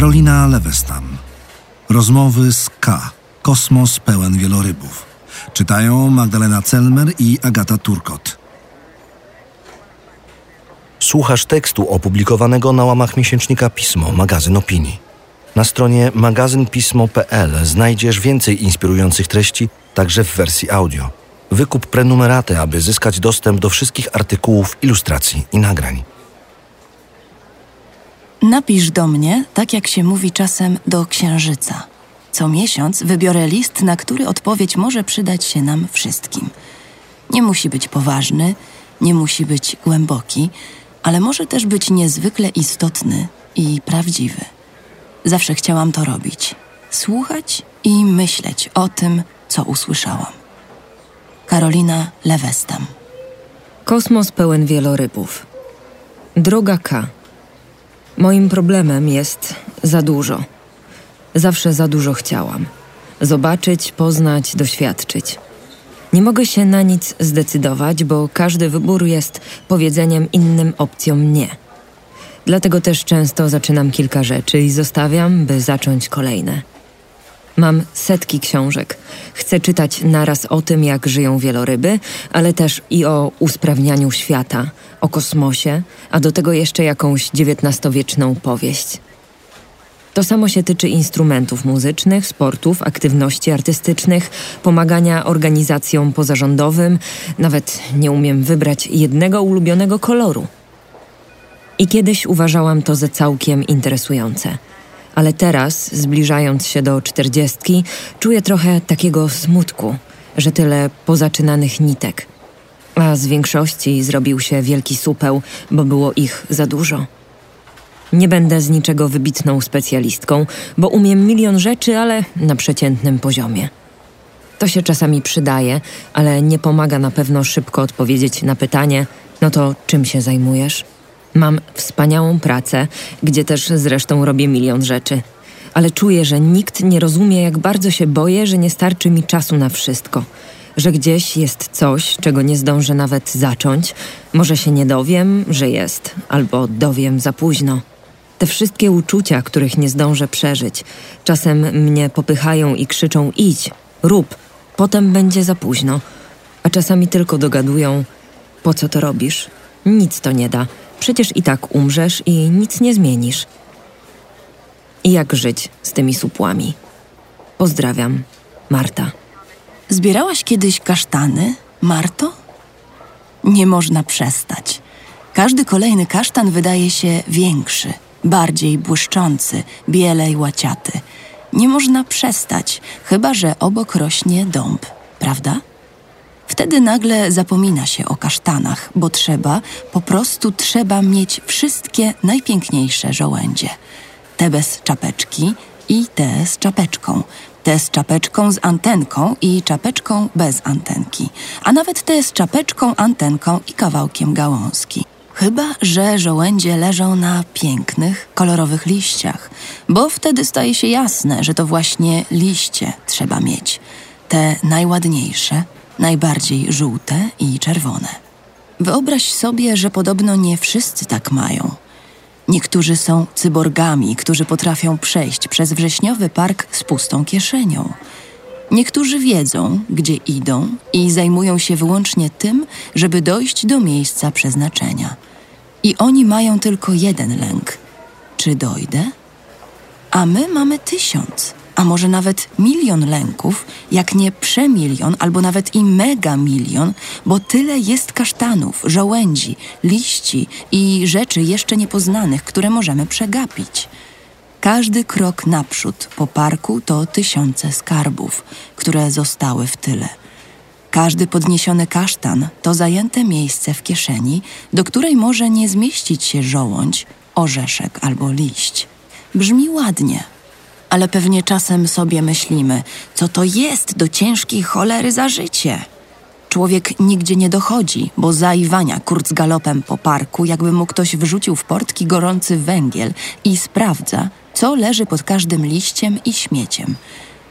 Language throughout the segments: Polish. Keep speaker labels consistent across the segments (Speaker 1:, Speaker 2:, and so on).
Speaker 1: Karolina Lewestam. Rozmowy z K. Kosmos pełen wielorybów. Czytają Magdalena Celmer i Agata Turkot.
Speaker 2: Słuchasz tekstu opublikowanego na łamach miesięcznika Pismo, magazyn opinii. Na stronie magazynpismo.pl znajdziesz więcej inspirujących treści, także w wersji audio. Wykup prenumeraty, aby zyskać dostęp do wszystkich artykułów, ilustracji i nagrań.
Speaker 3: Napisz do mnie, tak jak się mówi czasem do księżyca. Co miesiąc wybiorę list, na który odpowiedź może przydać się nam wszystkim. Nie musi być poważny, nie musi być głęboki, ale może też być niezwykle istotny i prawdziwy. Zawsze chciałam to robić słuchać i myśleć o tym, co usłyszałam. Karolina Lewestam.
Speaker 4: Kosmos pełen wielorybów. Droga K. Moim problemem jest za dużo. Zawsze za dużo chciałam. Zobaczyć, poznać, doświadczyć. Nie mogę się na nic zdecydować, bo każdy wybór jest powiedzeniem innym opcjom nie. Dlatego też często zaczynam kilka rzeczy i zostawiam, by zacząć kolejne. Mam setki książek. Chcę czytać naraz o tym, jak żyją wieloryby, ale też i o usprawnianiu świata, o kosmosie, a do tego jeszcze jakąś XIX-wieczną powieść. To samo się tyczy instrumentów muzycznych, sportów, aktywności artystycznych, pomagania organizacjom pozarządowym. Nawet nie umiem wybrać jednego ulubionego koloru. I kiedyś uważałam to za całkiem interesujące. Ale teraz, zbliżając się do czterdziestki, czuję trochę takiego smutku, że tyle pozaczynanych nitek. A z większości zrobił się wielki supeł, bo było ich za dużo. Nie będę z niczego wybitną specjalistką, bo umiem milion rzeczy, ale na przeciętnym poziomie. To się czasami przydaje, ale nie pomaga na pewno szybko odpowiedzieć na pytanie: no to czym się zajmujesz? Mam wspaniałą pracę, gdzie też zresztą robię milion rzeczy. Ale czuję, że nikt nie rozumie, jak bardzo się boję, że nie starczy mi czasu na wszystko. Że gdzieś jest coś, czego nie zdążę nawet zacząć. Może się nie dowiem, że jest, albo dowiem za późno. Te wszystkie uczucia, których nie zdążę przeżyć, czasem mnie popychają i krzyczą: idź, rób, potem będzie za późno. A czasami tylko dogadują: po co to robisz? Nic to nie da. Przecież i tak umrzesz i nic nie zmienisz. I jak żyć z tymi supłami? Pozdrawiam, Marta.
Speaker 3: Zbierałaś kiedyś kasztany, Marto? Nie można przestać. Każdy kolejny kasztan wydaje się większy, bardziej błyszczący, bielej łaciaty. Nie można przestać, chyba że obok rośnie dąb, prawda? Wtedy nagle zapomina się o kasztanach, bo trzeba, po prostu trzeba mieć wszystkie najpiękniejsze żołędzie. Te bez czapeczki i te z czapeczką. Te z czapeczką z antenką i czapeczką bez antenki. A nawet te z czapeczką, antenką i kawałkiem gałązki. Chyba, że żołędzie leżą na pięknych, kolorowych liściach, bo wtedy staje się jasne, że to właśnie liście trzeba mieć. Te najładniejsze, najbardziej żółte i czerwone. Wyobraź sobie, że podobno nie wszyscy tak mają. Niektórzy są cyborgami, którzy potrafią przejść przez wrześniowy park z pustą kieszenią. Niektórzy wiedzą, gdzie idą i zajmują się wyłącznie tym, żeby dojść do miejsca przeznaczenia. I oni mają tylko jeden lęk: czy dojdę? A my mamy tysiąc a może nawet milion lęków, jak nie przemilion albo nawet i mega milion, bo tyle jest kasztanów, żołędzi, liści i rzeczy jeszcze niepoznanych, które możemy przegapić. Każdy krok naprzód po parku to tysiące skarbów, które zostały w tyle. Każdy podniesiony kasztan to zajęte miejsce w kieszeni, do której może nie zmieścić się żołądź, orzeszek albo liść. Brzmi ładnie, ale pewnie czasem sobie myślimy, co to jest do ciężkiej cholery za życie. Człowiek nigdzie nie dochodzi, bo zaiwania kurz galopem po parku, jakby mu ktoś wrzucił w portki gorący węgiel i sprawdza, co leży pod każdym liściem i śmieciem.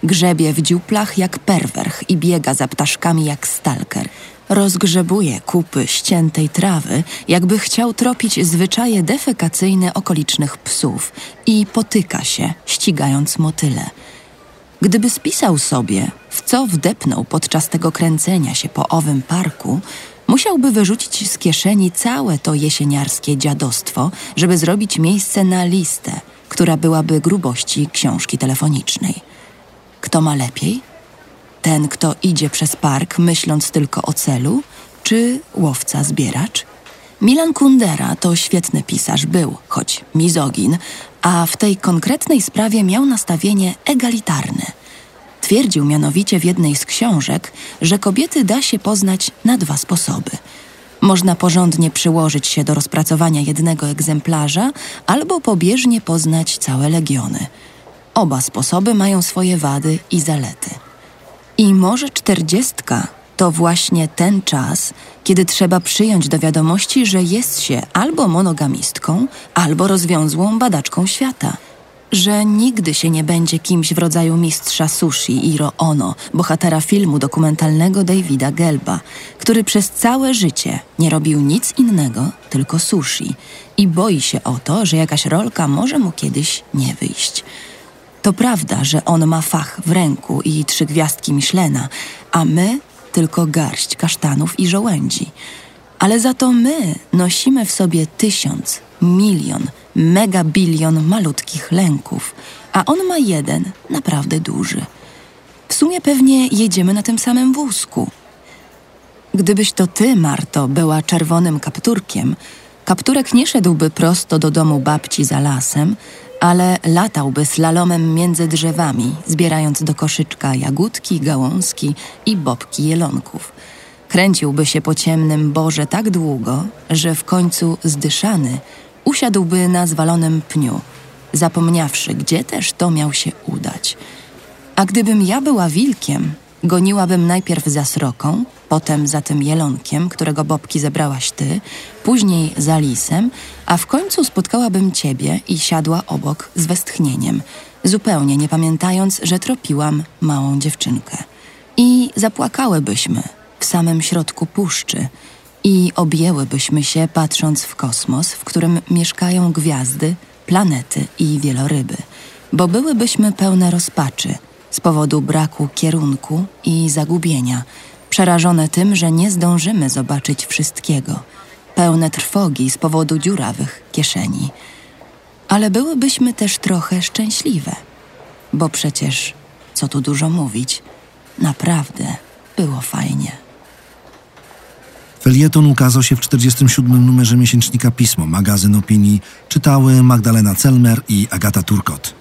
Speaker 3: Grzebie w dziuplach jak perwerch i biega za ptaszkami jak stalker. Rozgrzebuje kupy ściętej trawy, jakby chciał tropić zwyczaje defekacyjne okolicznych psów i potyka się, ścigając motyle. Gdyby spisał sobie, w co wdepnął podczas tego kręcenia się po owym parku, musiałby wyrzucić z kieszeni całe to jesieniarskie dziadostwo, żeby zrobić miejsce na listę, która byłaby grubości książki telefonicznej. Kto ma lepiej? Ten, kto idzie przez park myśląc tylko o celu, czy łowca zbieracz? Milan Kundera to świetny pisarz był, choć mizogin, a w tej konkretnej sprawie miał nastawienie egalitarne. Twierdził mianowicie w jednej z książek, że kobiety da się poznać na dwa sposoby. Można porządnie przyłożyć się do rozpracowania jednego egzemplarza, albo pobieżnie poznać całe legiony. Oba sposoby mają swoje wady i zalety. I może czterdziestka to właśnie ten czas, kiedy trzeba przyjąć do wiadomości, że jest się albo monogamistką, albo rozwiązłą badaczką świata. Że nigdy się nie będzie kimś w rodzaju mistrza sushi Iro Ono, bohatera filmu dokumentalnego Davida Gelba, który przez całe życie nie robił nic innego, tylko sushi i boi się o to, że jakaś rolka może mu kiedyś nie wyjść. To prawda, że on ma fach w ręku i trzy gwiazdki Michelena, a my tylko garść kasztanów i żołędzi. Ale za to my nosimy w sobie tysiąc, milion, megabilion malutkich lęków, a on ma jeden, naprawdę duży. W sumie pewnie jedziemy na tym samym wózku. Gdybyś to ty, Marto, była czerwonym kapturkiem, kapturek nie szedłby prosto do domu babci za lasem, ale latałby slalomem między drzewami, zbierając do koszyczka jagódki, gałązki i bobki jelonków. Kręciłby się po ciemnym borze tak długo, że w końcu zdyszany usiadłby na zwalonym pniu, zapomniawszy, gdzie też to miał się udać. A gdybym ja była wilkiem, goniłabym najpierw za sroką, potem za tym jelonkiem, którego bobki zebrałaś ty, później za lisem, a w końcu spotkałabym ciebie i siadła obok z westchnieniem, zupełnie nie pamiętając, że tropiłam małą dziewczynkę. I zapłakałybyśmy w samym środku puszczy i objęłybyśmy się patrząc w kosmos, w którym mieszkają gwiazdy, planety i wieloryby, bo byłybyśmy pełne rozpaczy z powodu braku kierunku i zagubienia, przerażone tym, że nie zdążymy zobaczyć wszystkiego, pełne trwogi z powodu dziurawych kieszeni. Ale byłybyśmy też trochę szczęśliwe, bo przecież, co tu dużo mówić, naprawdę było fajnie.
Speaker 1: Felieton ukazał się w 47. numerze miesięcznika Pismo, magazyn opinii. Czytały Magdalena Celmer i Agata Turkot.